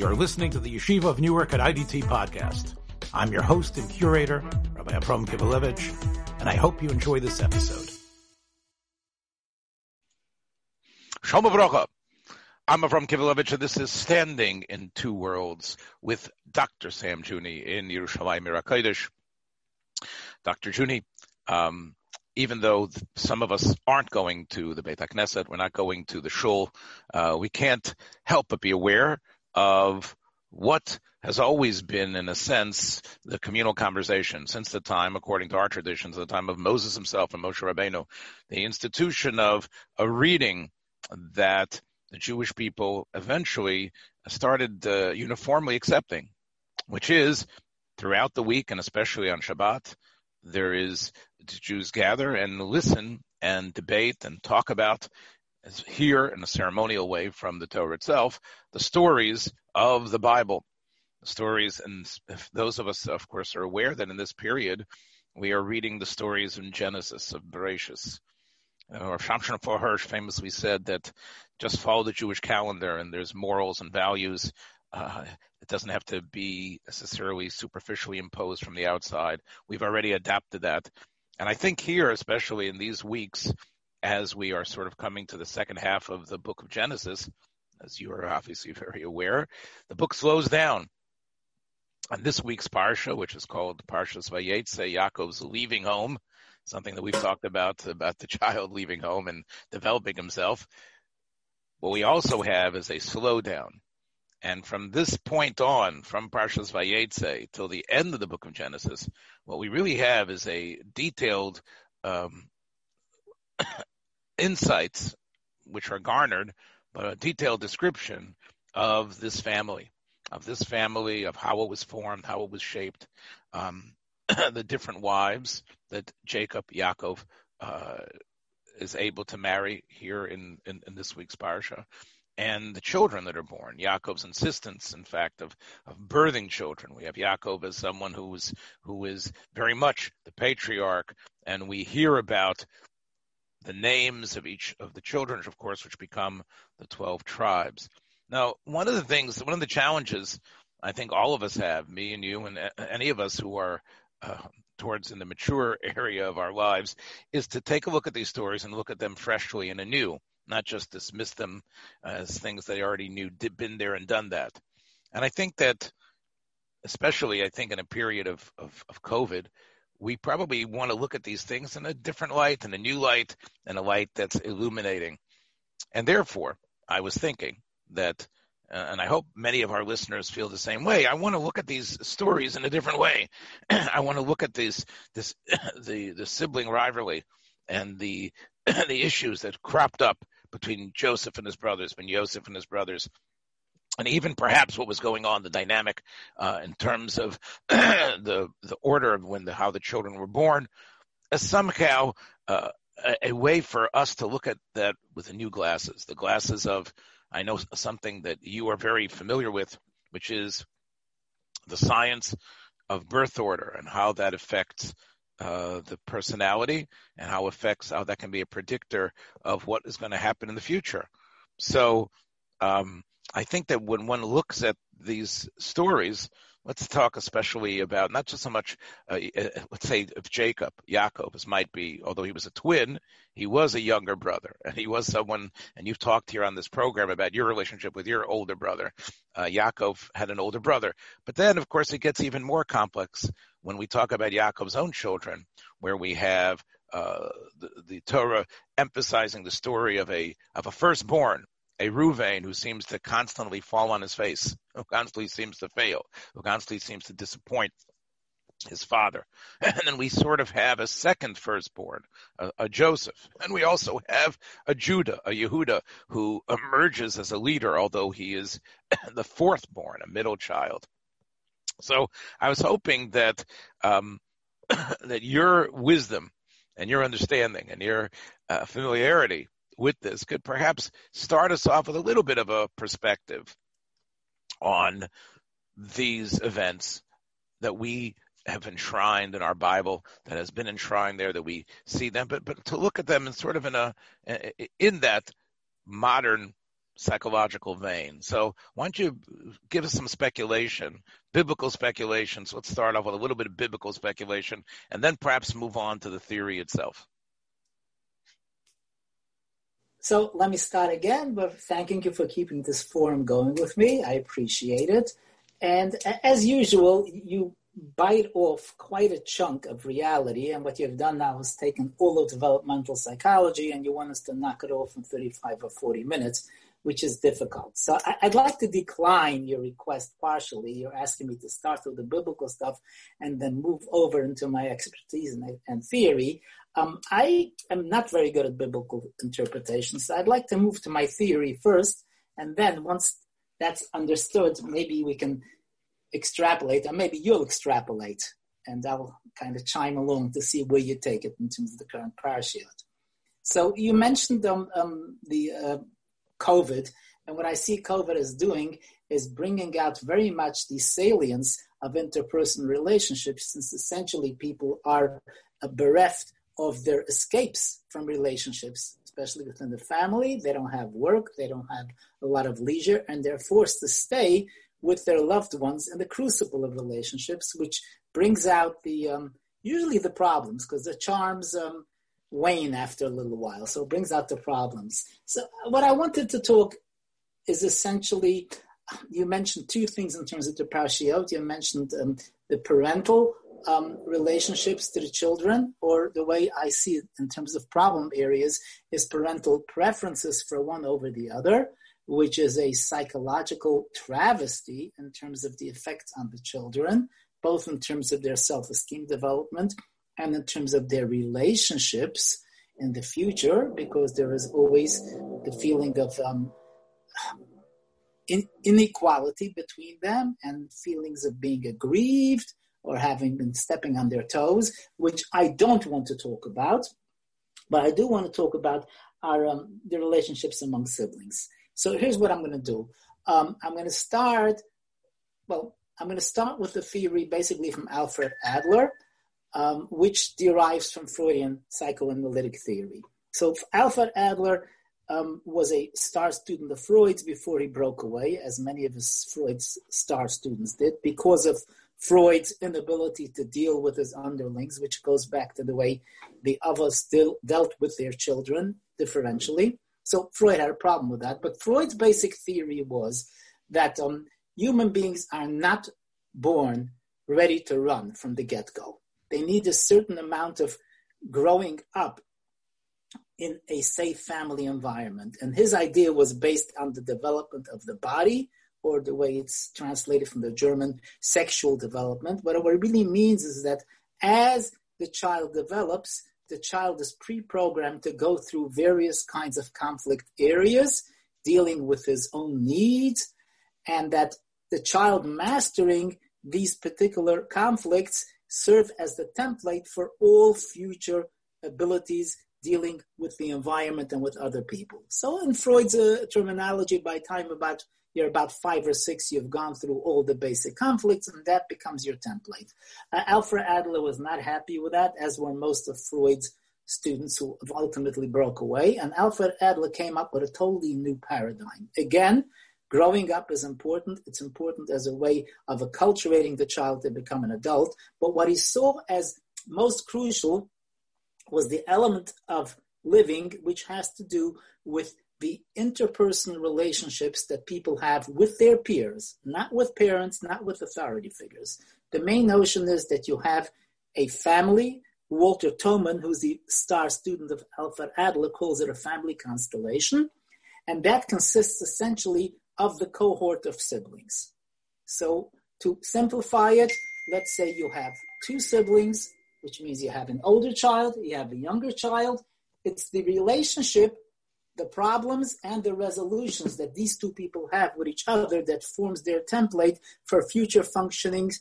You're listening to the Yeshiva of Newark at IDT podcast. I'm your host and curator, Rabbi Abram Kivelevitz, and I hope you enjoy this episode. Shalom Avrocha. I'm Avram Kivelevitz, and this is Standing in Two Worlds with Dr. Sam Juni in Yerushalayim Mirakodesh. Dr. Juni, um, even though some of us aren't going to the Beit HaKnesset, we're not going to the shul, uh, we can't help but be aware of what has always been, in a sense, the communal conversation since the time, according to our traditions, the time of Moses himself and Moshe Rabbeinu, the institution of a reading that the Jewish people eventually started uh, uniformly accepting, which is throughout the week and especially on Shabbat, there is the Jews gather and listen and debate and talk about hear in a ceremonial way from the Torah itself the stories of the Bible. The stories, and those of us, of course, are aware that in this period we are reading the stories in Genesis of Bereshis. Or Shamshon Hirsch famously said that just follow the Jewish calendar and there's morals and values. Uh, it doesn't have to be necessarily superficially imposed from the outside. We've already adapted that. And I think here, especially in these weeks, as we are sort of coming to the second half of the book of Genesis, as you are obviously very aware, the book slows down. On this week's Parsha, which is called Parshas Vayetze, Yaakov's leaving home, something that we've talked about, about the child leaving home and developing himself. What we also have is a slowdown. And from this point on, from Parshas Vayetze till the end of the book of Genesis, what we really have is a detailed um, insights which are garnered, but a detailed description of this family, of this family, of how it was formed, how it was shaped, um, the different wives that Jacob, Yaakov, uh, is able to marry here in, in, in, this week's parsha, and the children that are born. Yaakov's insistence, in fact, of, of birthing children. We have Yaakov as someone who is who is very much the patriarch, and we hear about the names of each of the children, of course, which become the 12 tribes. Now, one of the things, one of the challenges I think all of us have, me and you, and any of us who are uh, towards in the mature area of our lives, is to take a look at these stories and look at them freshly and anew, not just dismiss them as things they already knew, did, been there and done that. And I think that, especially, I think in a period of, of, of COVID, we probably want to look at these things in a different light, in a new light, and a light that's illuminating. And therefore, I was thinking that, uh, and I hope many of our listeners feel the same way. I want to look at these stories in a different way. I want to look at these, this, the, the sibling rivalry and the, the issues that cropped up between Joseph and his brothers, when Joseph and his brothers and even perhaps what was going on, the dynamic uh, in terms of the the order of when the, how the children were born, as somehow uh, a, a, way for us to look at that with new glasses, the glasses of I know something that you are very familiar with, which is the science of birth order and how that affects uh, the personality and how affects how that can be a predictor of what is going to happen in the future. So um, I think that when one looks at these stories, let's talk especially about not just so much, uh, uh, let's say, of Jacob, Yaakov, as might be, although he was a twin, he was a younger brother, and he was someone. And you've talked here on this program about your relationship with your older brother. Uh, Yaakov had an older brother, but then, of course, it gets even more complex when we talk about Yaakov's own children, where we have uh, the, the Torah emphasizing the story of a of a firstborn a Ruvain who seems to constantly fall on his face, who constantly seems to fail, who constantly seems to disappoint his father. And then we sort of have a second firstborn, a, a, Joseph. And we also have a Judah, a Yehuda, who emerges as a leader, although he is the fourth born, a middle child. So I was hoping that um, that your wisdom and your understanding and your uh, familiarity with this could perhaps start us off with a little bit of a perspective on these events that we have enshrined in our Bible, that has been enshrined there, that we see them, but but to look at them in sort of in a in that modern psychological vein. So why don't you give us some speculation, biblical speculation? So let's start off with a little bit of biblical speculation and then perhaps move on to the theory itself. So let me start again by thanking you for keeping this forum going with me. I appreciate it. And as usual, you bite off quite a chunk of reality. And what you've done now is taken all of developmental psychology and you want us to knock it off in 35 or 40 minutes, which is difficult. So I'd like to decline your request partially. You're asking me to start with the biblical stuff and then move over into my expertise and, theory. Um, I am not very good at biblical interpretation, so I'd like to move to my theory first, and then once that's understood, maybe we can extrapolate, or maybe you'll extrapolate, and I'll kind of chime along to see where you take it in terms of the current parashiot. So you mentioned um, um, the uh, COVID, and what I see COVID is doing is bringing out very much the salience of interpersonal relationships, since essentially people are bereft of their escapes from relationships, especially within the family. They don't have work, they don't have a lot of leisure, and they're forced to stay with their loved ones in the crucible of relationships, which brings out the um, usually the problems because the charms um, wane after a little while. So it brings out the problems. So what I wanted to talk is essentially you mentioned two things in terms of the parashiot. You mentioned um, the parental um, relationships to the children, or the way I see it in terms of problem areas is parental preferences for one over the other, which is a psychological travesty in terms of the effects on the children, both in terms of their self esteem development and in terms of their relationships in the future, because there is always the feeling of um, inequality between them and feelings of being aggrieved or having been stepping on their toes, which I don't want to talk about, but I do want to talk about our um, the relationships among siblings. So here's what I'm going to do. Um, I'm going to start. Well, I'm going to start with the theory basically from Alfred Adler, um, which derives from Freudian psychoanalytic theory. So Alfred Adler um, was a star student of Freud's before he broke away, as many of his Freud's star students did, because of Freud's inability to deal with his underlings, which goes back to the way the Avos still dealt with their children differentially. So Freud had a problem with that. But Freud's basic theory was that um, human beings are not born ready to run from the get go. They need a certain amount of growing up in a safe family environment. And his idea was based on the development of the body or the way it's translated from the German sexual development. But what it really means is that as the child develops, the child is pre-programmed to go through various kinds of conflict areas, dealing with his own needs, and that the child mastering these particular conflicts serve as the template for all future abilities dealing with the environment and with other people. So in Freud's uh, terminology, by time about you're about five or six, you've gone through all the basic conflicts, and that becomes your template. Uh, Alfred Adler was not happy with that, as were most of Freud's students who ultimately broke away. And Alfred Adler came up with a totally new paradigm. Again, growing up is important. It's important as a way of acculturating the child to become an adult. But what he saw as most crucial was the element of living, which has to do with the interpersonal relationships that people have with their peers, not with parents, not with authority figures. The main notion is that you have a family. Walter Toman, who's the star student of Alfred Adler, calls it a family constellation. And that consists essentially of the cohort of siblings. So, to simplify it, let's say you have two siblings, which means you have an older child, you have a younger child. It's the relationship the problems and the resolutions that these two people have with each other that forms their template for future functionings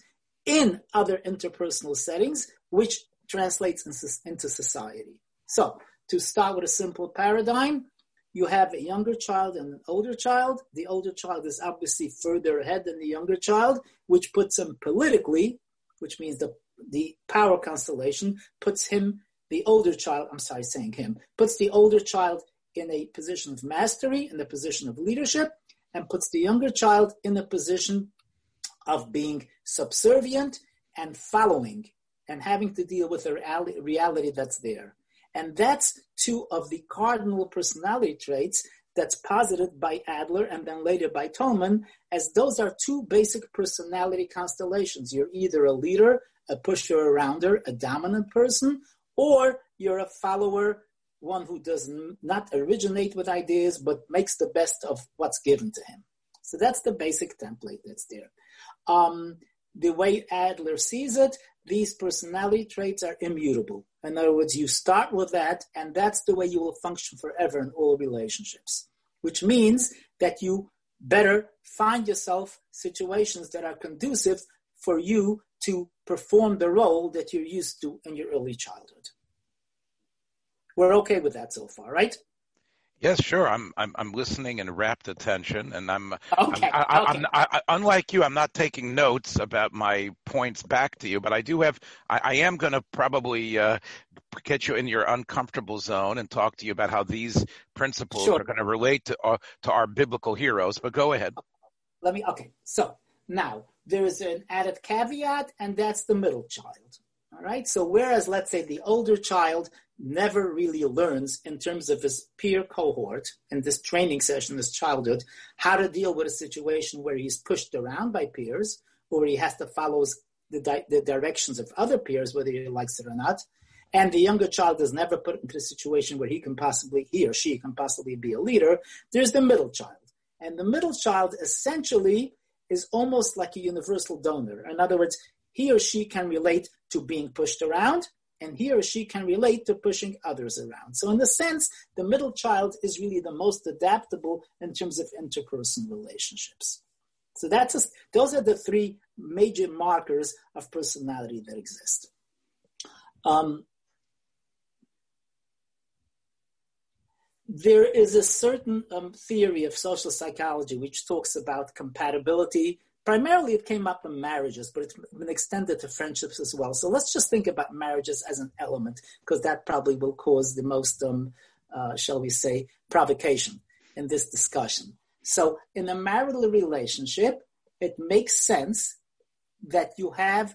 in other interpersonal settings, which translates into society. So, to start with a simple paradigm, you have a younger child and an older child. The older child is obviously further ahead than the younger child, which puts him politically, which means the, the power constellation puts him, the older child, I'm sorry, saying him, puts the older child in a position of mastery, in a position of leadership, and puts the younger child in a position of being subservient and following and having to deal with the reality that's there. And that's two of the cardinal personality traits that's posited by Adler and then later by Toman, as those are two basic personality constellations. You're either a leader, a pusher arounder, a dominant person, or you're a follower, one who does not originate with ideas but makes the best of what's given to him. So that's the basic template that's there. Um, the way Adler sees it, these personality traits are immutable. In other words, you start with that, and that's the way you will function forever in all relationships, which means that you better find yourself situations that are conducive for you to perform the role that you're used to in your early childhood. We're okay with that so far, right? Yes, sure. I'm I'm I'm listening in rapt attention, and I'm okay. I'm, I, okay. I, I, unlike you. I'm not taking notes about my points back to you, but I do have. I, am going to probably uh, get you in your uncomfortable zone and talk to you about how these principles sure. are going to relate to uh, to our biblical heroes. But go ahead. Let me. Okay. So now there is an added caveat, and that's the middle child. All right. So whereas let's say the older child never really learns in terms of his peer cohort in this training session, his childhood, how to deal with a situation where he's pushed around by peers or he has to follow the, di- the directions of other peers, whether he likes it or not. And the younger child is never put into a situation where he can possibly, he or she can possibly be a leader. There's the middle child. And the middle child essentially is almost like a universal donor. In other words, he or she can relate to being pushed around and he or she can relate to pushing others around. So, in a sense, the middle child is really the most adaptable in terms of interpersonal relationships. So that's a, those are the three major markers of personality that exist. Um, there is a certain um, theory of social psychology which talks about compatibility primarily it came up in marriages, but it's been extended to friendships as well. So let's just think about marriages as an element, because that probably will cause the most, um, uh, shall we say, provocation in this discussion. So in a marital relationship, it makes sense that you have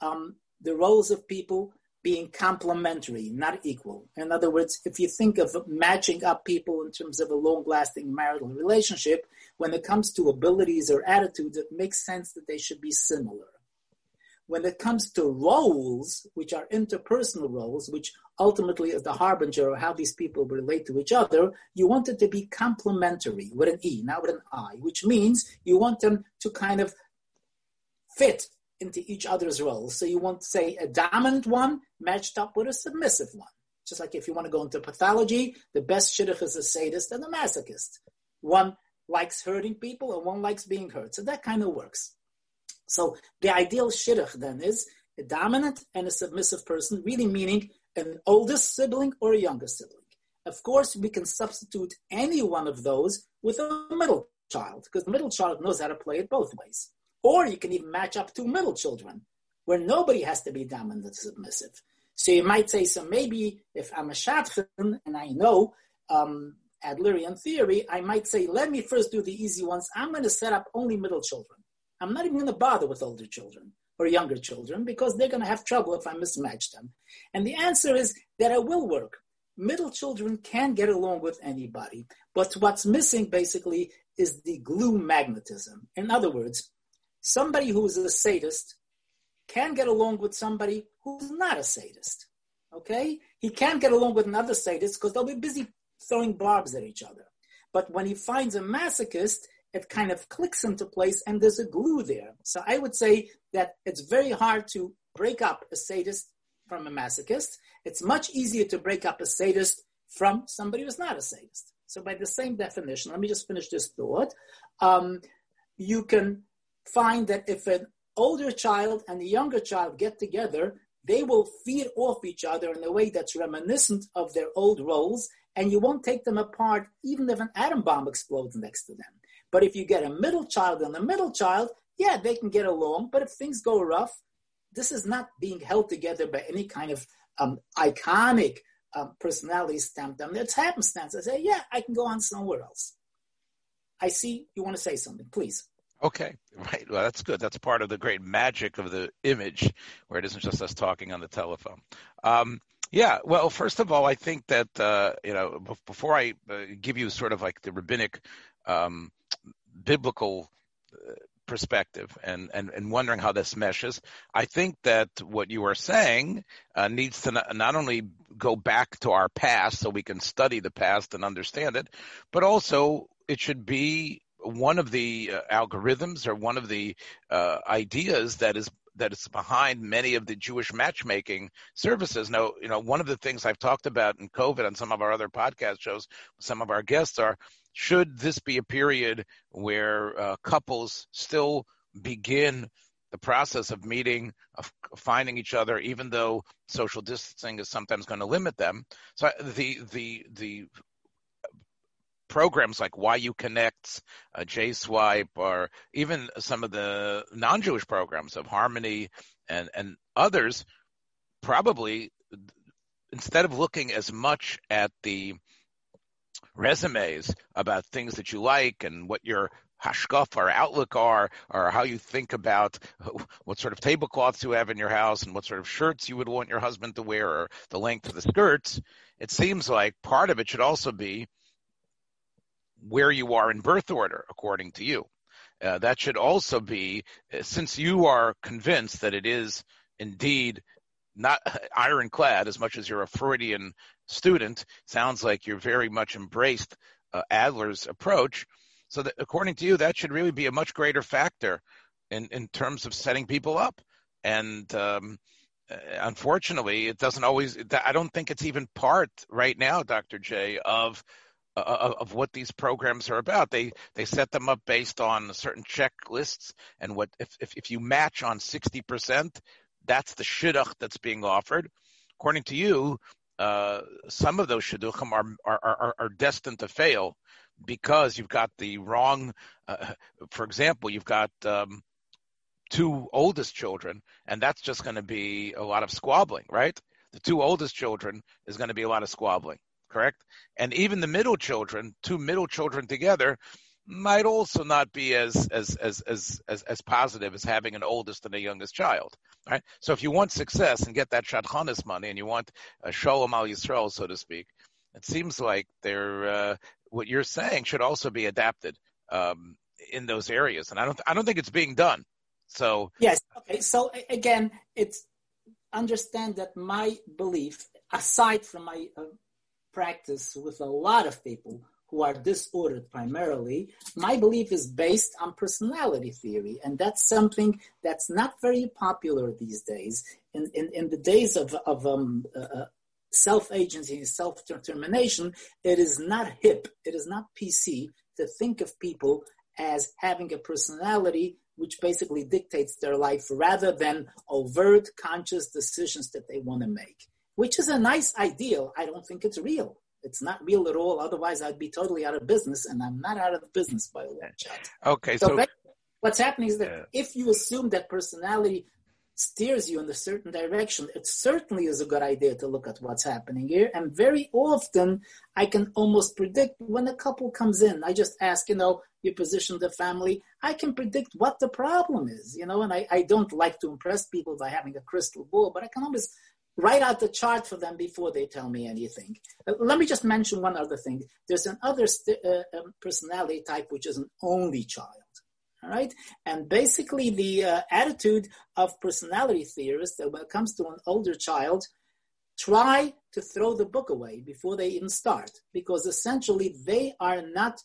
um, the roles of people being complementary, not equal. In other words, if you think of matching up people in terms of a long lasting marital relationship, when it comes to abilities or attitudes, it makes sense that they should be similar. When it comes to roles, which are interpersonal roles, which ultimately is the harbinger of how these people relate to each other, you want it to be complementary with an E, not with an I, which means you want them to kind of fit into each other's roles. So you want, say, a dominant one matched up with a submissive one. Just like if you want to go into pathology, the best shidduch is a sadist and a masochist. One likes hurting people and one likes being hurt. So that kind of works. So the ideal shidduch then is a dominant and a submissive person, really meaning an oldest sibling or a younger sibling. Of course, we can substitute any one of those with a middle child because the middle child knows how to play it both ways. Or you can even match up two middle children where nobody has to be dominant and submissive. So you might say, so maybe if I'm a shadchan and I know um, Adlerian theory, I might say, let me first do the easy ones. I'm going to set up only middle children. I'm not even going to bother with older children or younger children because they're going to have trouble if I mismatch them. And the answer is that it will work. Middle children can get along with anybody, but what's missing basically is the glue magnetism. In other words, somebody who's a sadist can get along with somebody who's not a sadist. Okay? He can't get along with another sadist because they'll be busy throwing blobs at each other. But when he finds a masochist, it kind of clicks into place and there's a glue there. So I would say that it's very hard to break up a sadist from a masochist. It's much easier to break up a sadist from somebody who's not a sadist. So by the same definition, let me just finish this thought. Um, you can find that if an older child and a younger child get together, they will feed off each other in a way that's reminiscent of their old roles, and you won't take them apart even if an atom bomb explodes next to them. But if you get a middle child and a middle child, yeah, they can get along, but if things go rough, this is not being held together by any kind of um, iconic um, personality stamped on It's happenstance. I say, yeah, I can go on somewhere else. I see you want to say something, please. Okay, right. Well, that's good. That's part of the great magic of the image, where it isn't just us talking on the telephone. Um, yeah. Well, first of all, I think that uh, you know before I uh, give you sort of like the rabbinic, um, biblical uh, perspective and, and, and wondering how this meshes. I think that what you are saying uh, needs to not, not, only go back to our past so we can study the past and understand it, but also it should be one of the uh, algorithms or one of the uh, ideas that is that is behind many of the Jewish matchmaking services. Now, you know, one of the things I've talked about in COVID on some of our other podcast shows, some of our guests are, should this be a period where uh, couples still begin the process of meeting, of finding each other, even though social distancing is sometimes going to limit them. So the the the programs like YU Connects, uh, JSwipe, or even some of the non-Jewish programs of Harmony and and others, probably instead of looking as much at the resumes about things that you like and what your hashkaf or outlook are, or how you think about what sort of tablecloths you have in your house and what sort of shirts you would want your husband to wear, or the length of the skirts. It seems like part of it should also be where you are in birth order, according to you. Uh, that should also be, uh, since you are convinced that it is indeed not ironclad as much as you're a Freudian student, sounds like you're very much embraced uh, Adler's approach. So that according to you, that should really be a much greater factor in, in terms of setting people up. And um, uh, unfortunately, it doesn't always, I don't think it's even part right now, Dr. J, of uh, of what these programs are about. They they set them up based on certain checklists, and what if if, if you match on sixty percent, that's the shidduch that's being offered. According to you, uh, some of those shidduchim are, are are are destined to fail because you've got the wrong. Uh, for example, you've got um, two oldest children, and that's just going to be a lot of squabbling, right? The two oldest children is going to be a lot of squabbling correct? And even the middle children, two middle children together, might also not be as as as as as, as positive as having an oldest and a youngest child, right? So if you want success and get that shadchanis money, and you want a shalom al yisrael, so to speak, it seems like they're uh, what you're saying should also be adapted um, in those areas, and I don't I don't think it's being done. So yes, okay. So again, it's understand that my belief, aside from my uh, practice with a lot of people who are disordered primarily, my belief is based on personality theory. And that's something that's not very popular these days. In, in, in the days of, of um, uh, uh self agency and self determination, it is not hip, it is not PC to think of people as having a personality which basically dictates their life rather than overt conscious decisions that they want to make which is a nice ideal. I don't think it's real. It's not real at all. Otherwise, I'd be totally out of business, and I'm not out of business by a long shot. Okay, so, so what's happening is that yeah. if you assume that personality steers you in a certain direction, it certainly is a good idea to look at what's happening here. And very often, I can almost predict when a couple comes in. I just ask, you know, you position the family. I can predict what the problem is, you know, and I, I don't like to impress people by having a crystal ball, but I can always write out the chart for them before they tell me anything. Uh, let me just mention one other thing. There's another st- uh, um, personality type which is an only child. All right, and basically the uh, attitude of personality theorists that when it comes to an older child, try to throw the book away before they even start, because essentially they are not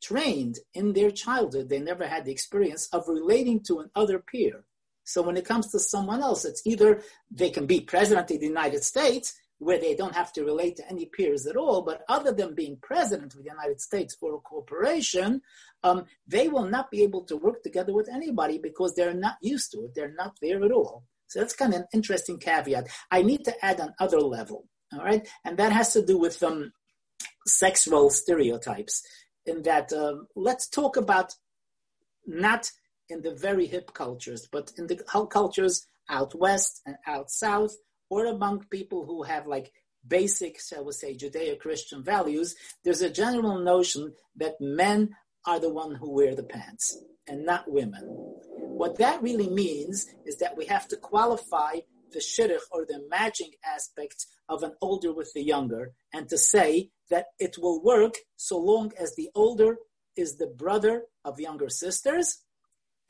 trained in their childhood. They never had the experience of relating to another peer so when it comes to someone else, it's either they can be president of the United States, where they don't have to relate to any peers at all, but other than being president of the United States for a corporation, um, they will not be able to work together with anybody because they're not used to it. They're not there at all. So that's kind of an interesting caveat. I need to add another level, all right? And that has to do with um, sexual stereotypes. In that, um, let's talk about not in the very hip cultures, but in the cultures out west and out south, or among people who have like basic, shall we say, Judeo-Christian values, there's a general notion that men are the one who wear the pants and not women. What that really means is that we have to qualify the shidduch or the matching aspect of an older with the younger and to say that it will work so long as the older is the brother of younger sisters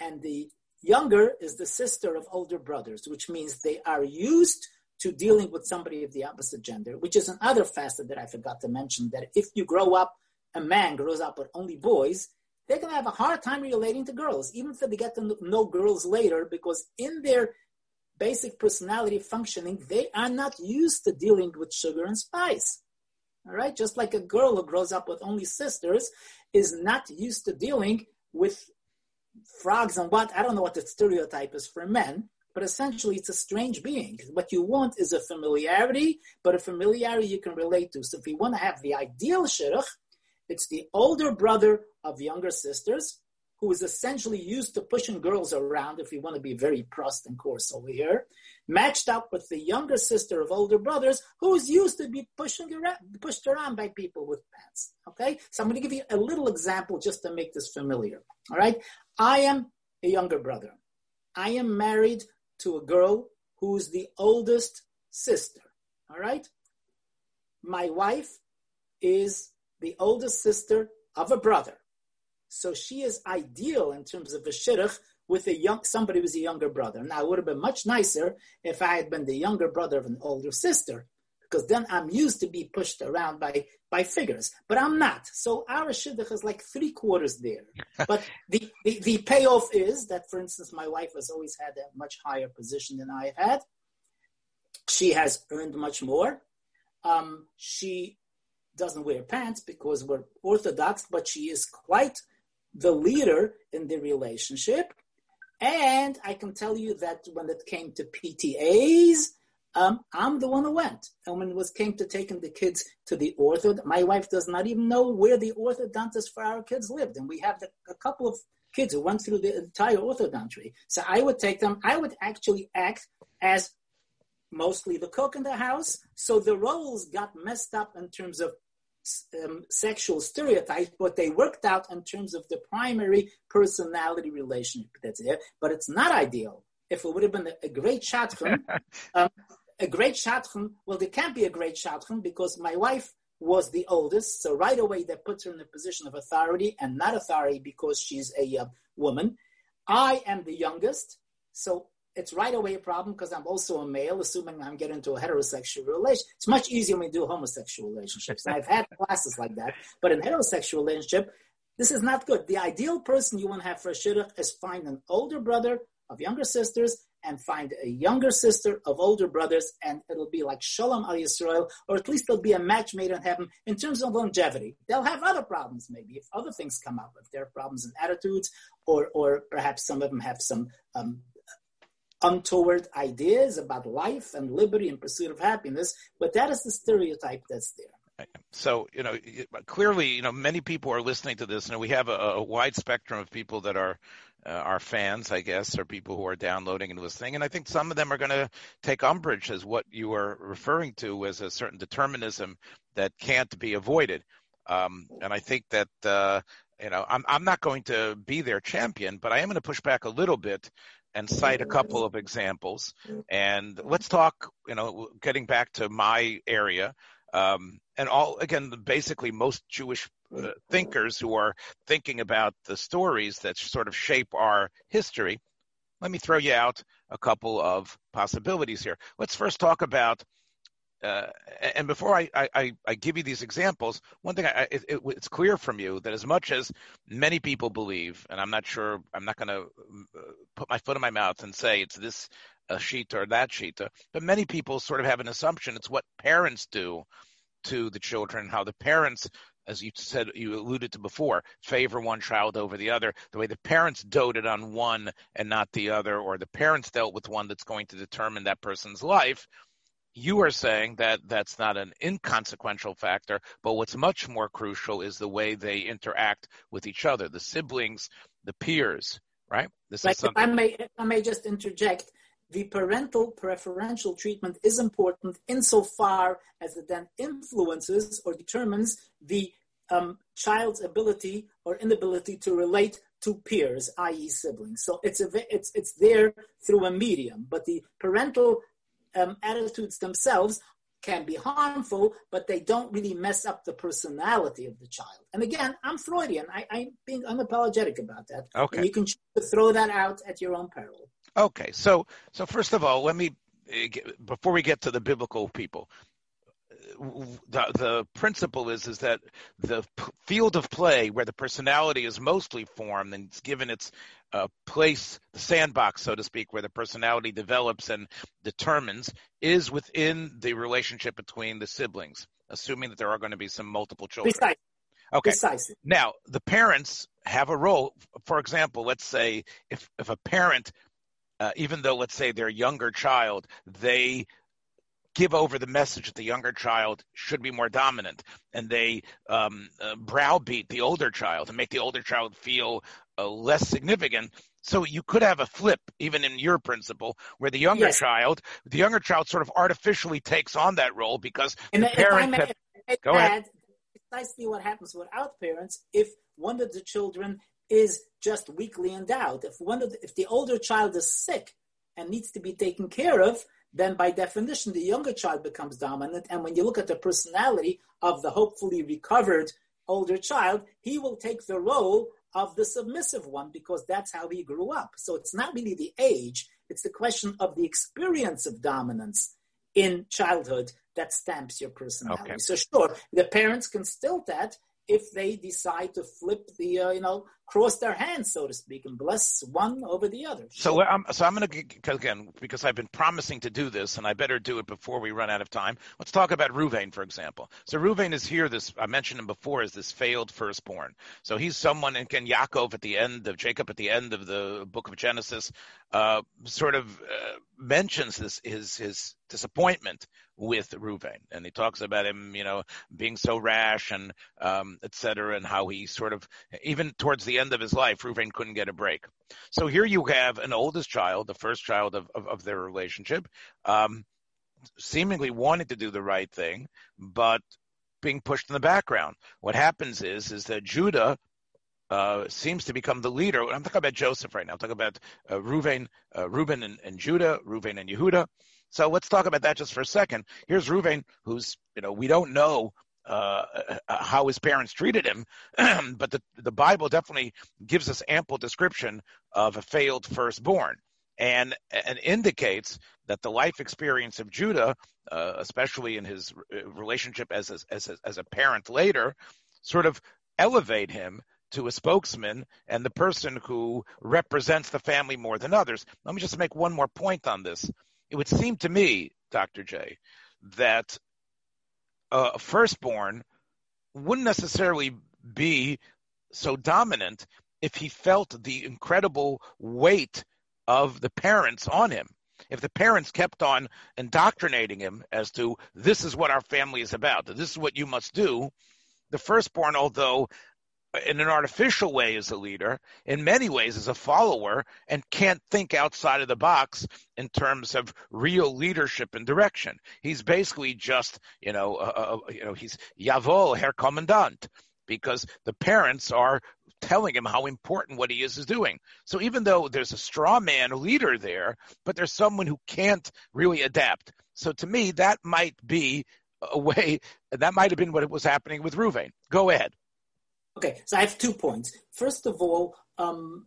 and the younger is the sister of older brothers, which means they are used to dealing with somebody of the opposite gender, which is another facet that I forgot to mention that if you grow up, a man grows up with only boys, they're going to have a hard time relating to girls, even if they get to know girls later, because in their basic personality functioning, they are not used to dealing with sugar and spice. All right, just like a girl who grows up with only sisters is not used to dealing with frogs and what I don't know what the stereotype is for men, but essentially it's a strange being. What you want is a familiarity, but a familiarity you can relate to. So if you want to have the ideal shidduch, it's the older brother of younger sisters who is essentially used to pushing girls around, if we want to be very prost and coarse over here, matched up with the younger sister of older brothers who is used to be pushing around, pushed around by people with pants. Okay? So I'm going to give you a little example just to make this familiar. All right? I am a younger brother. I am married to a girl who's the oldest sister. All right? My wife is the oldest sister of a brother. So she is ideal in terms of a shidduch with a young somebody who's a younger brother. Now it would have been much nicer if I had been the younger brother of an older sister, because then I'm used to be pushed around by by figures. But I'm not. So our shidduch is like three quarters there. but the, the, the payoff is that, for instance, my wife has always had a much higher position than I had. She has earned much more. Um, she doesn't wear pants because we're Orthodox, but she is quite the leader in the relationship. And I can tell you that when it came to PTAs, um, I'm the one who went. And when it was came to taking the kids to the ortho, my wife does not even know where the orthodontist for our kids lived. And we have the, a couple of kids who went through the entire orthodontics. So I would take them, I would actually act as mostly the cook in the house. So the roles got messed up in terms of um, sexual stereotypes, but they worked out in terms of the primary personality relationship that's there. But it's not ideal. If it would have been a, great shadchan, um, a great shadchan, well, there can't be a great shadchan because my wife was the oldest, so right away that puts her in a position of authority and not authority because she's a uh, woman. I am the youngest, so it's right away a problem because I'm also a male, assuming I'm getting into a heterosexual relationship. It's much easier when we do homosexual relationships. I've had classes like that. But in heterosexual relationship, this is not good. The ideal person you want to have for a shidduch is find an older brother of younger sisters and find a younger sister of older brothers, and it'll be like Shalom al Yisrael, or at least there'll be a match made in heaven in terms of longevity. They'll have other problems, maybe, if other things come up, if there are problems in attitudes, or or perhaps some of them have some um, untoward ideas about life and liberty and pursuit of happiness, but that is the stereotype that's there. So, you know, clearly, you know, many people are listening to this, and we have a, a wide spectrum of people that are uh, are fans, I guess, or people who are downloading and listening. And I think some of them are going to take umbrage as what you are referring to as a certain determinism that can't be avoided. Um, and I think that, uh, you know, I'm, I'm not going to be their champion, but I am going to push back a little bit and cite a couple of examples. And let's talk, you know, getting back to my area, um, and all again, basically most Jewish uh, thinkers who are thinking about the stories that sort of shape our history. Let me throw you out a couple of possibilities here. Let's first talk about uh, and before I, I, I, give you these examples, one thing I, it, it's clear from you that as much as many people believe, and I'm not sure, I'm not going to uh, put my foot in my mouth and say it's this uh, sheet or that sheet, but many people sort of have an assumption it's what parents do to the children, how the parents as you said, you alluded to before, favor one child over the other, the way the parents doted on one and not the other, or the parents dealt with one that's going to determine that person's life you are saying that that's not an inconsequential factor, but what's much more crucial is the way they interact with each other, the siblings, the peers, right? This right. is something. If I may, if I may just interject, the parental preferential treatment is important insofar as it then influences or determines the um, child's ability or inability to relate to peers, i.e., siblings. So it's a, it's it's there through a medium, but the parental um, attitudes themselves can be harmful, but they don't really mess up the personality of the child. And again, I'm Freudian. I, am being unapologetic about that. Okay. And you can throw that out at your own peril. Okay. So, so first of all, let me eh, before we get to the biblical people, the, the principle is is that the p- field of play where the personality is mostly formed and it's given its uh, place, the sandbox, so to speak, where the personality develops and determines, is within the relationship between the siblings, assuming that there are going to be some multiple children. Precisely. Okay. Precisely. Now, the parents have a role. For example, let's say if if a parent, uh, even though let's say their younger child, they give over the message that the younger child should be more dominant, and they um, uh, browbeat the older child and make the older child feel uh, less significant. So you could have a flip, even in your principle, where the younger Yes. child, the younger child, sort of artificially takes on that role because And the if I parent. may had- Go ahead. precisely what happens without parents if one of the children is just weakly endowed. If one of the, if the older child is sick and needs to be taken care of, then by definition the younger child becomes dominant. And when you look at the personality of the hopefully recovered older child, he will take the role of the submissive one because that's how he grew up. So it's not really the age, it's the question of the experience of dominance in childhood that stamps your personality. Okay. So sure, the parents can still that if they decide to flip the, uh, you know, cross their hands, so to speak, and bless one over the other. So. I'm so I'm going to again because I've been promising to do this, and I better do it before we run out of time. Let's talk about Ruvain, for example. So Ruvain is here. This I mentioned him before as this failed firstborn. So he's someone, and again Yaakov at the end of Jacob at the end of the book of Genesis, uh, sort of uh, mentions this his his disappointment with Ruvain, and he talks about him, you know, being so rash and um, et cetera, and how he sort of even towards the end of his life, Ruvain couldn't get a break. So here you have an oldest child, the first child of, of, of their relationship, um, seemingly wanting to do the right thing, but being pushed in the background. What happens is is that Judah uh, seems to become the leader. I'm talking about Joseph right now. I'm talking about uh, Reuven, uh, Reuben and, and Judah, Reuven and Yehuda. So let's talk about that just for a second. Here's Reuven, who's you know we don't know uh, uh, how his parents treated him, but the the Bible definitely gives us ample description of a failed firstborn, and and indicates that the life experience of Judah, uh, especially in his uh, relationship as a, as as a parent later, sort of elevate him to a spokesman and the person who represents the family more than others. Let me just make one more point on this. It would seem to me, Dr. J, that a firstborn wouldn't necessarily be so dominant if he felt the incredible weight of the parents on him. If the parents kept on indoctrinating him as to this is what our family is about, this is what you must do, the firstborn, although in an artificial way as a leader, in many ways as a follower, and can't think outside of the box in terms of real leadership and direction. He's basically just, you know, uh, you know, he's Jawohl, Herr Kommandant, because the parents are telling him how important what he is is doing. So even though there's a straw man leader there, but there's someone who can't really adapt. So to me, that might be a way, that might have been what was happening with Ruvain. Go ahead. Okay, so I have two points. First of all, um,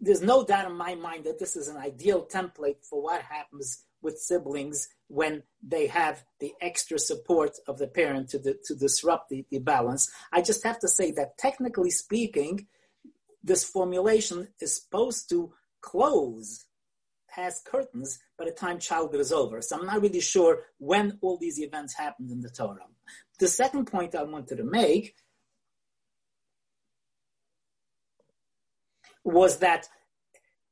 there's no doubt in my mind that this is an ideal template for what happens with siblings when they have the extra support of the parent to, the, to disrupt the, the balance. I just have to say that technically speaking, this formulation is supposed to close past curtains by the time childhood is over. So I'm not really sure when all these events happened in the Torah. The second point I wanted to make was that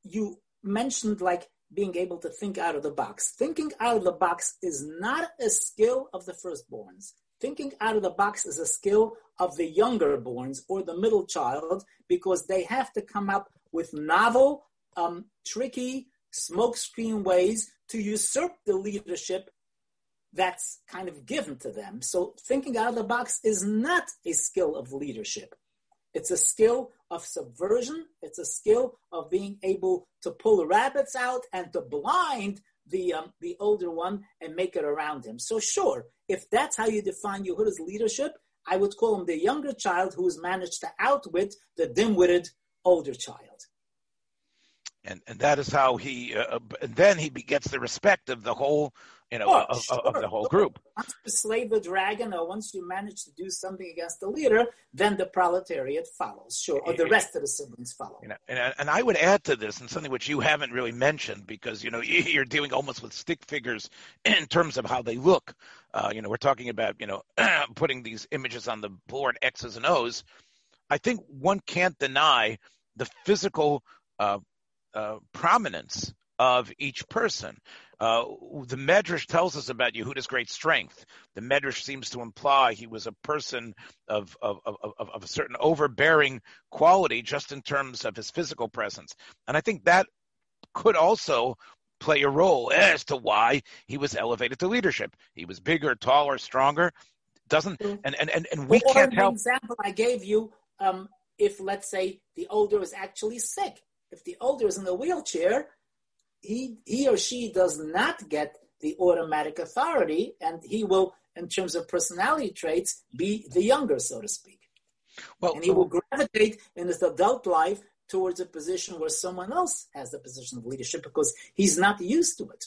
you mentioned like being able to think out of the box. Thinking out of the box is not a skill of the firstborns. Thinking out of the box is a skill of the younger borns or the middle child because they have to come up with novel, um, tricky, smokescreen ways to usurp the leadership that's kind of given to them. So thinking out of the box is not a skill of leadership. It's a skill of subversion. It's a skill of being able to pull rabbits out and to blind the um, the older one and make it around him. So sure, if that's how you define Yehuda's leadership, I would call him the younger child who has managed to outwit the dim-witted older child and and that is how he. Uh, uh then he gets the respect of the whole, you know, oh, of, sure. of, the whole group. Once you slay the dragon, or once you manage to do something against the leader, then the proletariat follows, sure, or the rest of the siblings follow. You know, and, and I would add to this, and something which you haven't really mentioned, because you know you're dealing almost with stick figures in terms of how they look. Uh, you know, we're talking about you know putting these images on the board, X's and O's. I think one can't deny the physical uh, uh, prominence of each person. Uh, the Medrash tells us about Yehuda's great strength. The Medrash seems to imply he was a person of, of, of, of, a certain overbearing quality just in terms of his physical presence. And I think that could also play a role as to why he was elevated to leadership. He was bigger, taller, stronger. Doesn't and and and, and we or can't help. example I gave you, um, if let's say the older is actually sick, if the older is in a wheelchair, he he or she does not get the automatic authority, and he will, in terms of personality traits, be the younger, so to speak. Well, and he will gravitate in his adult life towards a position where someone else has the position of leadership because he's not used to it.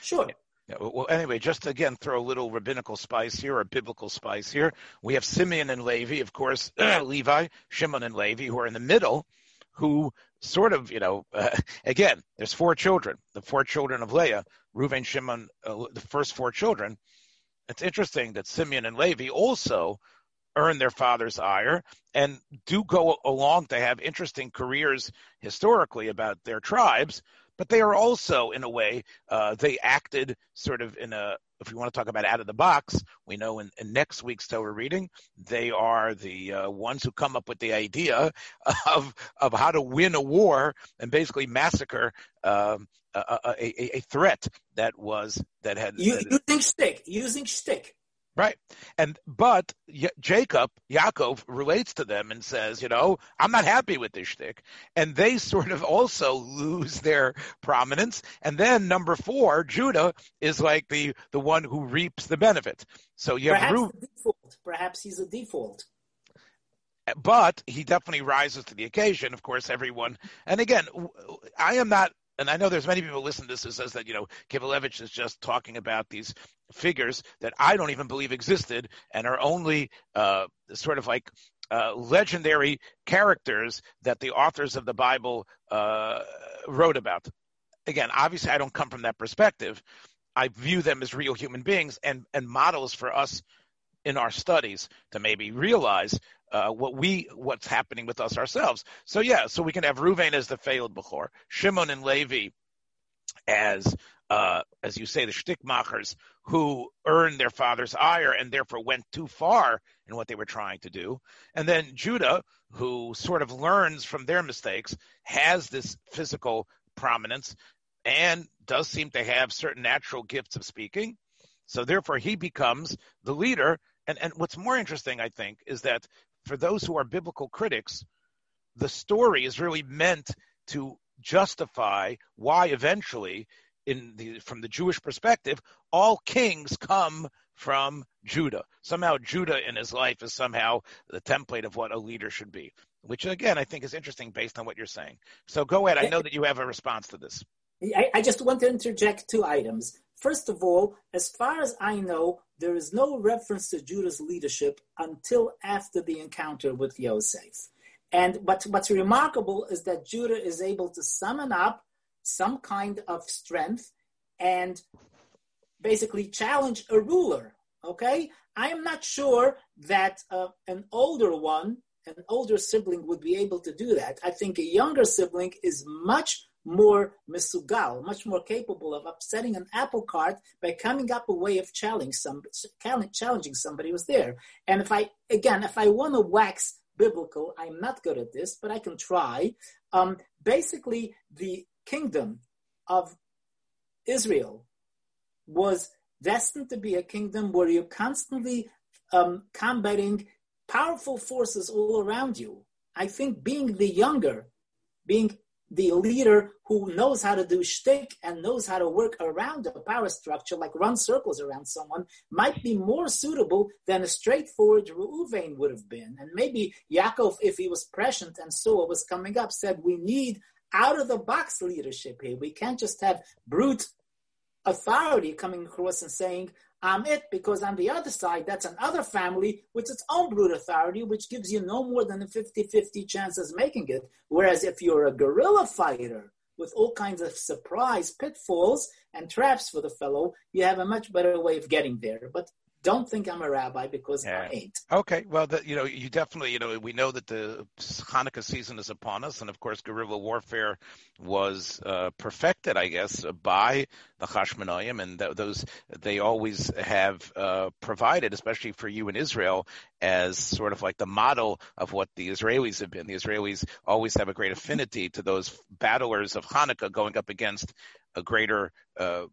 Sure. Yeah. Yeah, well, anyway, just to, again throw a little rabbinical spice here or biblical spice here. We have Simeon and Levi, of course, Levi, Shimon and Levi, who are in the middle, who sort of, you know, uh, again, there's four children, the four children of Leah, Reuven, Shimon, uh, the first four children. It's interesting that Simeon and Levi also earn their father's ire and do go along to have interesting careers historically about their tribes, but they are also, in a way, uh, they acted sort of in a if we want to talk about out of the box, we know in, in next week's Torah reading, they are the uh, ones who come up with the idea of of how to win a war and basically massacre um, a, a, a, threat that was that had you, using stick using stick Right. And but Jacob, Yaakov relates to them and says, you know, I'm not happy with this shtick. And they sort of also lose their prominence. And then number four, Judah is like the the one who reaps the benefit. So you Perhaps have Ru- default. Perhaps he's a default. But he definitely rises to the occasion. Of course, everyone. And again, I am not and I know there's many people listen to this who says that you know Kivelevitz is just talking about these figures that I don't even believe existed and are only uh, sort of like uh, legendary characters that the authors of the Bible uh, wrote about. Again, obviously, I don't come from that perspective. I view them as real human beings and, and models for us in our studies to maybe realize uh, what we what's happening with us ourselves. So yeah, so we can have Reuven as the failed Bechor, Shimon and Levi as uh, as you say, the shtickmachers who earned their father's ire and therefore went too far in what they were trying to do. And then Judah, who sort of learns from their mistakes, has this physical prominence and does seem to have certain natural gifts of speaking. So therefore, he becomes the leader. And, and what's more interesting, I think, is that for those who are biblical critics, the story is really meant to justify why eventually in the from the Jewish perspective, all kings come from Judah. Somehow Judah in his life is somehow the template of what a leader should be, which again I think is interesting based on what you're saying. So go ahead. I know that you have a response to this. I, I just want to interject two items. First of all, as far as I know, there is no reference to Judah's leadership until after the encounter with Yosef. And what, what's remarkable is that Judah is able to summon up some kind of strength and basically challenge a ruler. Okay, I am not sure that uh, an older one, an older sibling, would be able to do that. I think a younger sibling is much more misugal, much more capable of upsetting an apple cart by coming up a way of challenging some, challenging somebody who's there. And if I, again, if I want to wax biblical, I'm not good at this, but I can try. Um, basically, the kingdom of Israel was destined to be a kingdom where you're constantly um, combating powerful forces all around you. I think being the younger, being the leader who knows how to do shtick and knows how to work around a power structure, like run circles around someone, might be more suitable than a straightforward Reuven would have been. And maybe Yaakov, if he was prescient and saw what was coming up, said, we need out of the box leadership here. We can't just have brute authority coming across and saying, I'm it because on the other side, that's another family with its own brute authority, which gives you no more than a 50 50 chance of making it. Whereas if you're a guerrilla fighter with all kinds of surprise pitfalls and traps for the fellow, you have a much better way of getting there. But don't think I'm a rabbi because yeah. I ain't. Okay, well, the, you know, you definitely, you know, we know that the Hanukkah season is upon us, and of course, guerrilla warfare was uh, perfected, I guess, by the Hashmonaim, and th- those they always have uh, provided, especially for you in Israel, as sort of like the model of what the Israelis have been. The Israelis always have a great affinity to those battlers of Hanukkah going up against a greater uh,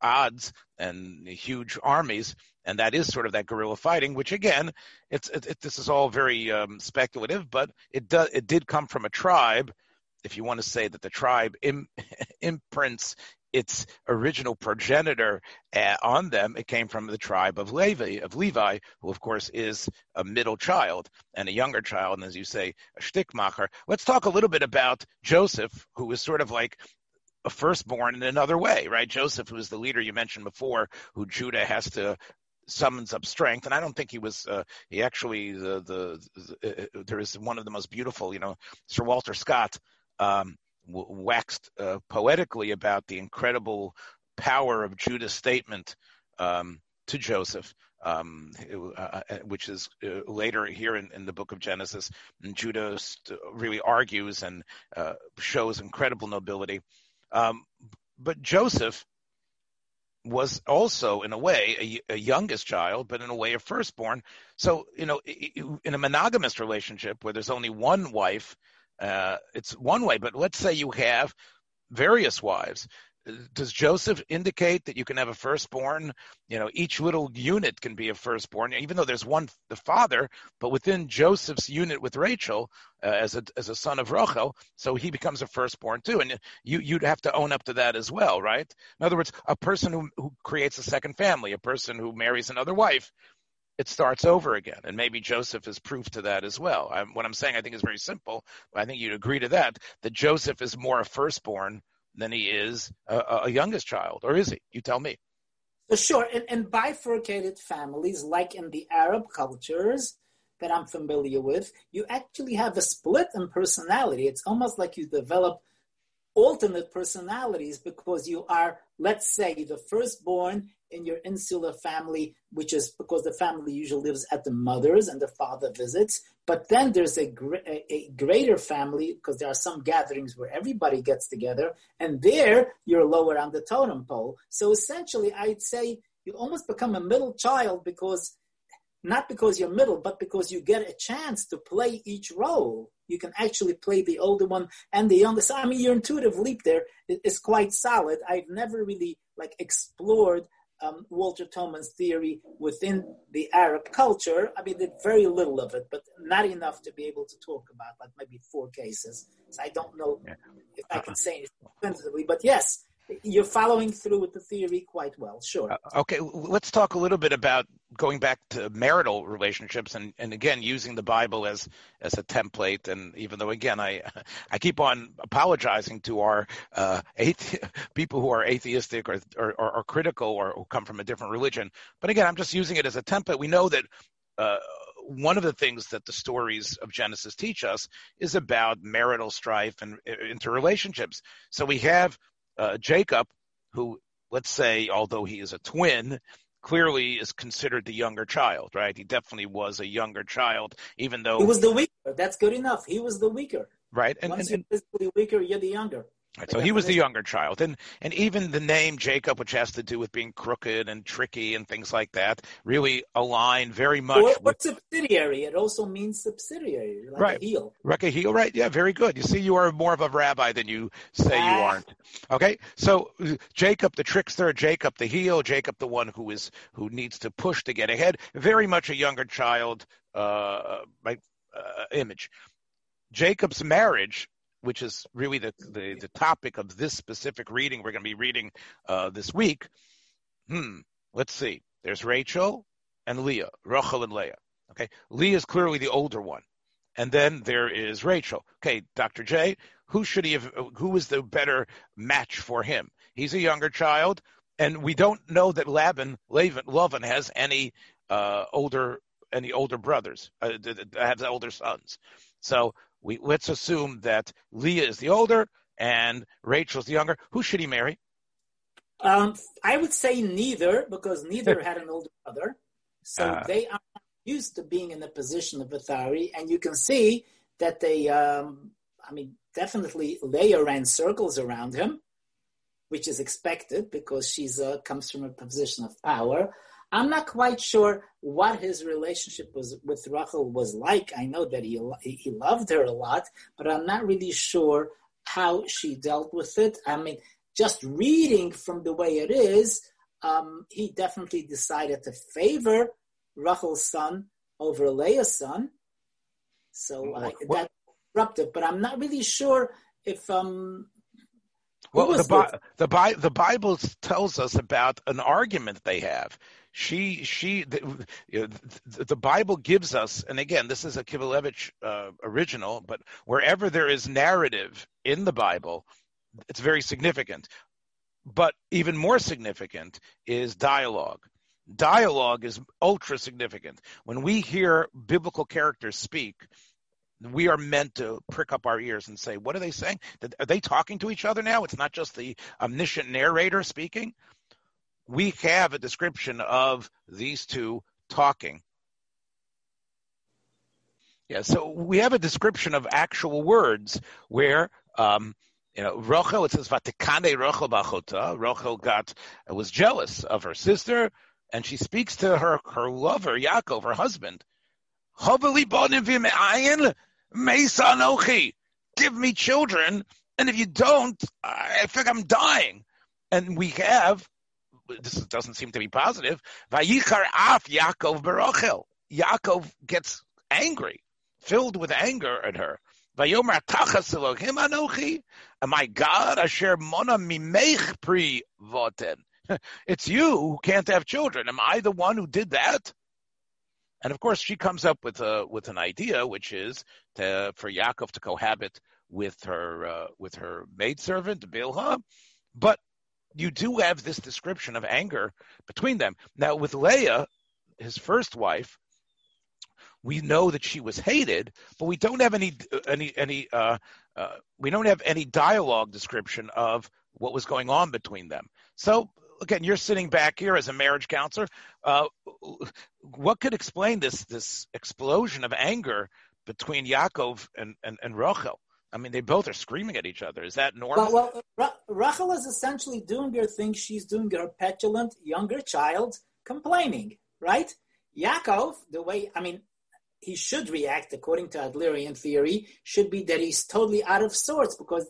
odds and huge armies, and that is sort of that guerrilla fighting. Which again, it's it, it, this is all very um, speculative, but it it did come from a tribe. If you want to say that the tribe Im, imprints its original progenitor uh, on them, it came from the tribe of Levi, of Levi, who of course is a middle child and a younger child, and as you say, a shtickmacher. Let's talk a little bit about Joseph, who is sort of like a firstborn in another way, right? Joseph, who is the leader you mentioned before, who Judah has to summons up strength, and I don't think he was. Uh, he actually the, the, the uh, there is one of the most beautiful, you know, Sir Walter Scott um, w- waxed uh, poetically about the incredible power of Judah's statement um, to Joseph. Um, uh, uh, which is uh, later here in, in, the book of Genesis, and Judah really argues and shows incredible nobility. Um, but Joseph was also, in a way, a, a, youngest child, but in a way, a firstborn. So, you know, in a monogamous relationship where there's only one wife, uh, it's one way. But let's say you have various wives does Joseph indicate that you can have a firstborn? You know, each little unit can be a firstborn, even though there's one the father, but within Joseph's unit with Rachel uh, as a as a son of Rachel, so he becomes a firstborn too, and you you'd have to own up to that as well, right? In other words, a person who who creates a second family, a person who marries another wife, it starts over again. And maybe Joseph is proof to that as well. I, what I'm saying, I think, is very simple. I think you'd agree to that, that Joseph is more a firstborn than he is a, a youngest child, or is he? You tell me. So sure, and, in bifurcated families, like in the Arab cultures that I'm familiar with, you actually have a split in personality. It's almost like you develop alternate personalities because you are, let's say, the firstborn in your insular family, which is because the family usually lives at the mother's and the father visits. But then there's a, a, a greater family because there are some gatherings where everybody gets together, and there you're lower on the totem pole. So essentially, I'd say you almost become a middle child because not because you're middle, but because you get a chance to play each role. You can actually play the older one and the youngest. I mean, your intuitive leap there is quite solid. I've never really like explored um, Walter Toman's theory within the Arab culture. I mean, did very little of it, but not enough to be able to talk about, like maybe four cases. So I don't know yeah. if I can say it definitively, but yes, you're following through with the theory quite well. Sure. Uh, okay, let's talk a little bit about going back to marital relationships and, and again using the Bible as as a template. And even though again I I keep on apologizing to our uh, athe- people who are atheistic or, or, or critical or, or come from a different religion, but again I'm just using it as a template. We know that. Uh, one of the things that the stories of Genesis teach us is about marital strife and uh, interrelationships. So we have uh, Jacob, who, let's say, although he is a twin, clearly is considered the younger child, right? He definitely was a younger child, even though he was the weaker. That's good enough. He was the weaker. Right. And, Once and, you're physically weaker, you're the younger. Right, so he was the younger child, and and even the name Jacob, which has to do with being crooked and tricky and things like that, really align very much. Or, with subsidiary. It also means subsidiary, like right. a heel. Like a heel, right? Yeah, very good. You see, you are more of a rabbi than you say ah. you aren't. Okay, so Jacob, the trickster, Jacob, the heel, Jacob, the one who is who needs to push to get ahead, very much a younger child, uh, uh, image. Jacob's marriage which is really the, the, the, topic of this specific reading we're going to be reading uh, this week. Hmm, let's see. There's Rachel and Leah, Rachel and Leah. Okay, Leah is clearly the older one, and then there is Rachel. Okay, Dr. J, who should he have? Who is the better match for him? He's a younger child, and we don't know that Laban, Laban, Lavan has any uh, older any older brothers, uh, has older sons. So we let's assume that Leah is the older and Rachel's the younger. Who should he marry? Um, I would say neither, because neither had an older brother, so uh, they are used to being in a position of authority, and you can see that they, um, I mean, definitely Leah ran circles around him, which is expected because she's uh, comes from a position of power. I'm not quite sure what his relationship was with Rachel was like. I know that he he loved her a lot, but I'm not really sure how she dealt with it. I mean, just reading from the way it is, um, he definitely decided to favor Rachel's son over Leah's son. So uh, that's disruptive, but I'm not really sure if um, well, the, Bi- the, Bi- the Bible tells us about an argument they have she she the, the, Bible gives us, and again, this is a Kivelevitz uh, original, but wherever there is narrative in the Bible, it's very significant. But even more significant is dialogue. Dialogue is ultra significant. When we hear biblical characters speak, we are meant to prick up our ears and say, what are they saying? Are they talking to each other now? It's not just the omniscient narrator speaking we have a description of these two talking. Yeah, so we have a description of actual words where, um, you know, Rachel, it says, Vatikane Rachel bachota. Rachel got, was jealous of her sister, and she speaks to her, her lover, Yaakov, her husband. Give me children, and if you don't, I think I'm dying. And we have this doesn't seem to be positive. Vayichar af Yaakov Barachel. Yaakov gets angry, filled with anger at her. Vayomer tachas Elohim anochi. My God, asher mona mimech pri voten. It's you who can't have children. Am I the one who did that? And of course, she comes up with a with an idea, which is to, for Yaakov to cohabit with her uh, with her maidservant Bilhah. But you do have this description of anger between them. Now, with Leah, his first wife, we know that she was hated, but we don't have any any any uh, uh, we don't have any dialogue description of what was going on between them. So again, you're sitting back here as a marriage counselor. Uh, what could explain this this explosion of anger between Yaakov and and, and Rachel? I mean, they both are screaming at each other. Is that normal? Well, well Rachel is essentially doing her thing. She's doing her petulant younger child complaining, right? Yaakov, the way, I mean, he should react according to Adlerian theory, should be that he's totally out of sorts because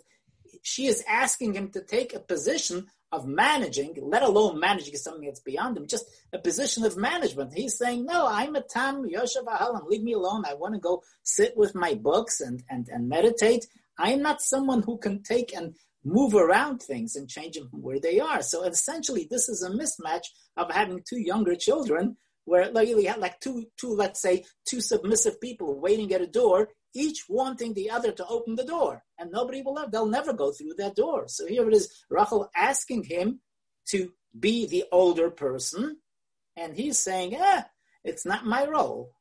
she is asking him to take a position of managing, let alone managing something that's beyond him, just a position of management. He's saying, no, I'm a Tam Yoshev Ahalam, leave me alone. I want to go sit with my books and, and, and meditate. I'm not someone who can take and move around things and change them where they are. So essentially, this is a mismatch of having two younger children where like you have like two, two, let's say, two submissive people waiting at a door each wanting the other to open the door, and nobody will. They'll never go through that door. So here it is, Rachel asking him to be the older person, and he's saying, "Eh, it's not my role."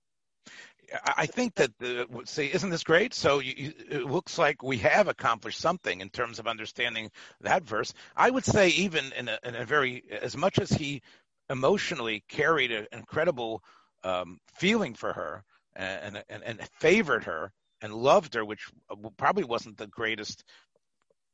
I think that uh, say, isn't this great? So you, you, it looks like we have accomplished something in terms of understanding that verse. I would say, even in a, in a very, as much as he emotionally carried an incredible um, feeling for her and, and, and favored her, and loved her, which probably wasn't the greatest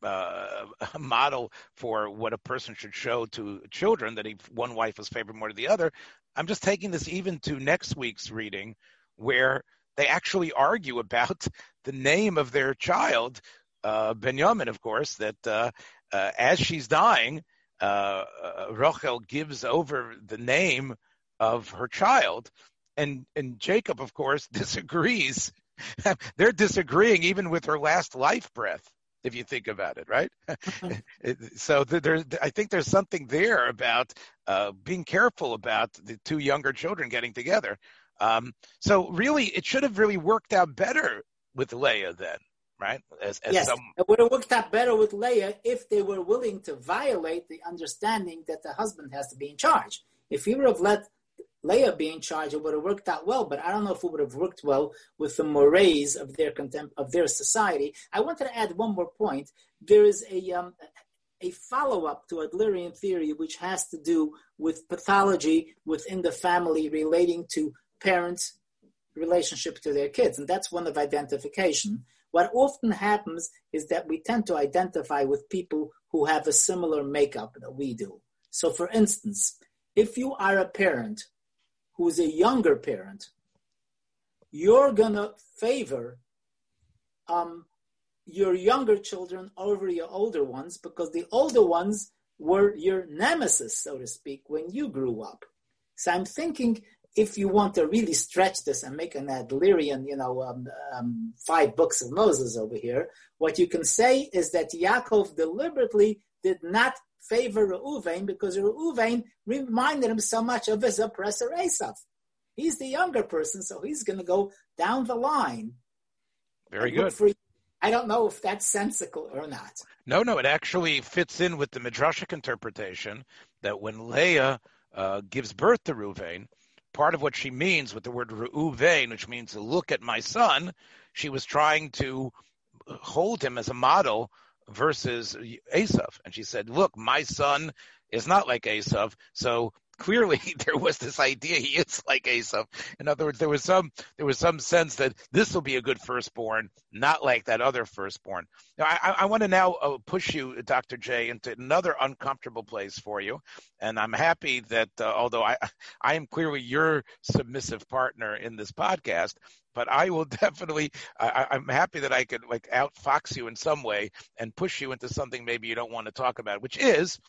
uh, model for what a person should show to children that he, one wife was favored more than the other. I'm just taking this even to next week's reading, where they actually argue about the name of their child, uh, Benjamin, of course, that uh, uh, as she's dying, uh, uh, Rachel gives over the name of her child. And, and Jacob, of course, disagrees. They're disagreeing even with her last life breath if you think about it, right? so there's, I think there's something there about uh, being careful about the two younger children getting together. Um, so really, it should have really worked out better with Leah then, right? As, as yes, some... it would have worked out better with Leah if they were willing to violate the understanding that the husband has to be in charge. If he would have let Leah being in charge, it would have worked out well. But I don't know if it would have worked well with the mores of their contempt of their society. I wanted to add one more point. There is a um, a follow up to Adlerian theory, which has to do with pathology within the family relating to parents' relationship to their kids, and that's one of identification. What often happens is that we tend to identify with people who have a similar makeup that we do. So, for instance, if you are a parent who's a younger parent, you're gonna favor um, your younger children over your older ones because the older ones were your nemesis, so to speak, when you grew up. So I'm thinking if you want to really stretch this and make an Adlerian, you know, um, um, five books of Moses over here, what you can say is that Yaakov deliberately did not favor Reuven because Reuven reminded him so much of his oppressor Esav. He's the younger person, so he's going to go down the line. Very good. For, I don't know if that's sensical or not. No, no, it actually fits in with the midrashic interpretation that when Leah uh, gives birth to Reuven, part of what she means with the word Reuven, which means look at my son, she was trying to hold him as a model versus Esav. And she said, look, my son is not like Esav. So clearly there was this idea he is like Esav. In other words, there was some there was some sense that this will be a good firstborn, not like that other firstborn. Now, I, I want to now uh, push you, Dr. J, into another uncomfortable place for you, and I'm happy that uh, although I I am clearly your submissive partner in this podcast, but I will definitely. I, am happy that I could like outfox you in some way and push you into something maybe you don't want to talk about, which is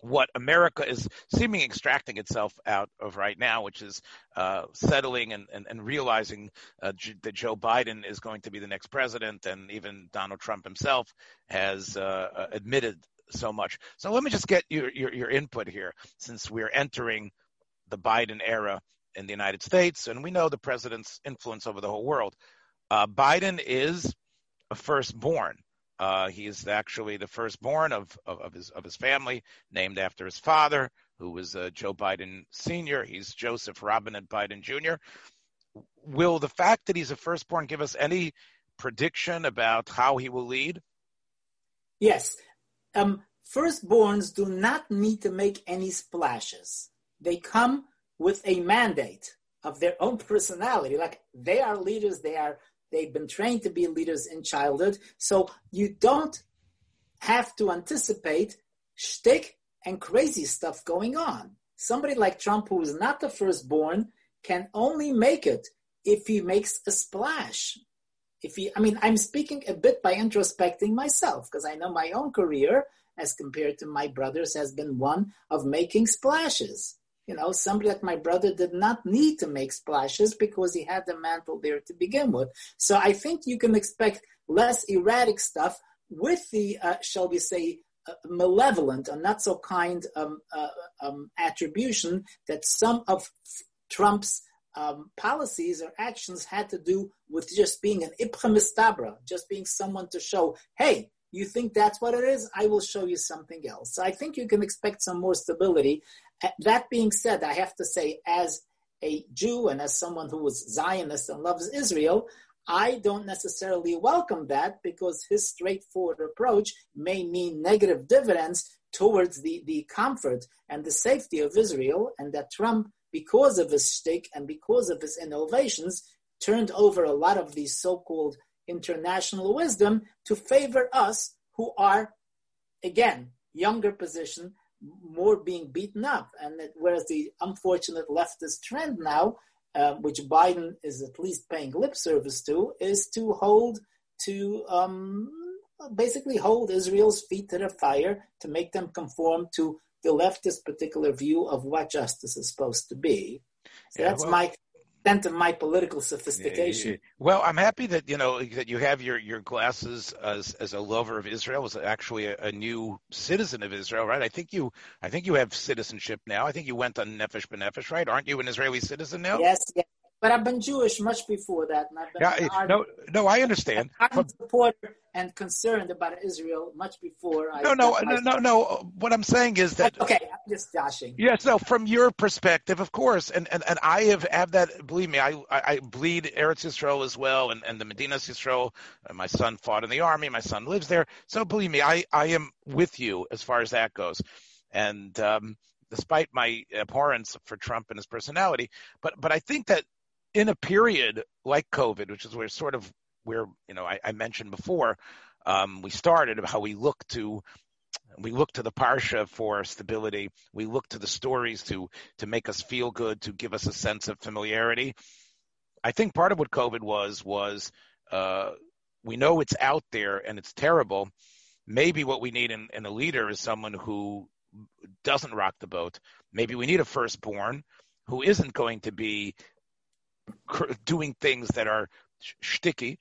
what America is seeming extracting itself out of right now, which is uh, settling and, and, and realizing uh, that Joe Biden is going to be the next president, and even Donald Trump himself has uh, uh admitted so much. So let me just get your, your, your input here, since we're entering the Biden era in the United States, and we know the president's influence over the whole world. Uh, Biden is a firstborn. Uh, he is actually the firstborn of, of, of, his of his family, named after his father, who was uh, Joe Biden Sr. He's Joseph Robinette Biden Jr. Will the fact that he's a firstborn give us any prediction about how he will lead? Yes. Um, firstborns do not need to make any splashes. They come with a mandate of their own personality. Like they are leaders, they are They've been trained to be leaders in childhood. So you don't have to anticipate shtick and crazy stuff going on. Somebody like Trump, who is not the firstborn, can only make it if he makes a splash. If he, I mean, I'm speaking a bit by introspecting myself because I know my own career, as compared to my brother's, has been one of making splashes. You know, somebody like my brother did not need to make splashes because he had the mantle there to begin with. So I think you can expect less erratic stuff with the, uh, shall we say, uh, malevolent and not so kind um, uh, um, attribution that some of Trump's um, policies or actions had to do with just being an ipchemistabra, just being someone to show, hey, you think that's what it is? I will show you something else. So I think you can expect some more stability. That being said, I have to say, as a Jew and as someone who was Zionist and loves Israel, I don't necessarily welcome that because his straightforward approach may mean negative dividends towards the, the comfort and the safety of Israel, and that Trump, because of his stick and because of his innovations, turned over a lot of these so called international wisdom to favor us who are, again, younger position, more being beaten up. And that, whereas the unfortunate leftist trend now, uh, which Biden is at least paying lip service to, is to hold to um, basically hold Israel's feet to the fire to make them conform to the leftist particular view of what justice is supposed to be. So yeah, that's well, my extent of my political sophistication. Well, I'm happy that you know that you have your your glasses as as a lover of Israel, as actually a, a, new citizen of Israel, right? I think you I think you have citizenship now. I think you went on Nefesh B'Nefesh, right? Aren't you an Israeli citizen now? Yes, yes. But I've been Jewish much before that. And I've been yeah, no, no, I understand. I'm a supporter and concerned about Israel much before. I no, no, no, no, no. What I'm saying is that. Okay, I'm just joshing. Yes, no. From your perspective, of course, and and, and I have have that. Believe me, I I, I bleed Eretz Yisrael as well, and and the Medina Yisrael. My son fought in the army. My son lives there. So believe me, I I am with you as far as that goes, and. um despite my abhorrence for Trump and his personality. But but I think that in a period like COVID, which is where sort of where you know I, I mentioned before, um, we started how we look to we look to the parsha for stability. We look to the stories to to make us feel good, to give us a sense of familiarity. I think part of what COVID was was uh, we know it's out there and it's terrible. Maybe what we need in, in a leader is someone who doesn't rock the boat. Maybe we need a firstborn who isn't going to be doing things that are sticky,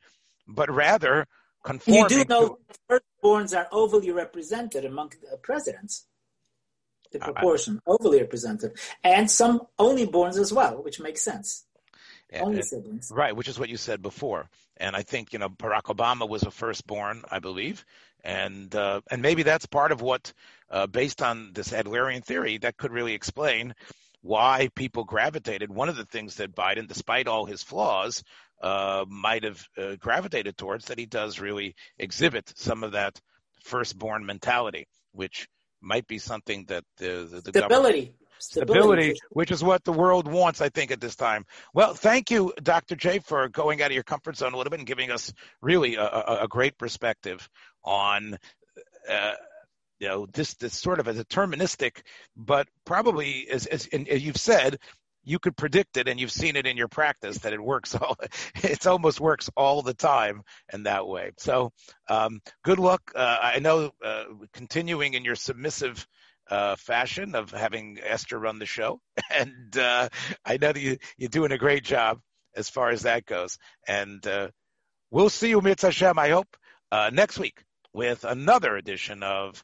but rather conforming. You do know to, firstborns are overly represented among presidents. The proportion uh, overly represented, and some only borns as well, which makes sense. And, only siblings, right? Which is what you said before. And I think you know Barack Obama was a firstborn, I believe, and uh, and maybe that's part of what, uh, based on this Adlerian theory, that could really explain why people gravitated. One of the things that Biden, despite all his flaws, uh, might have uh, gravitated towards that he does really exhibit some of that firstborn mentality, which might be something that the, the, the stability. Stability, stability, which is what the world wants, I think, at this time. Well, thank you, Dr. J, for going out of your comfort zone a little bit and giving us really a, a, a great perspective on uh, you know this this sort of a deterministic, but probably as as, as you've said, you could predict it and you've seen it in your practice that it works all it almost works all the time in that way. So um, good luck. Uh, i know uh, continuing in your submissive uh, fashion of having esther run the show and uh, i know that you, you're doing a great job as far as that goes. And uh, we'll see you Mitzvah i hope uh, next week with another edition of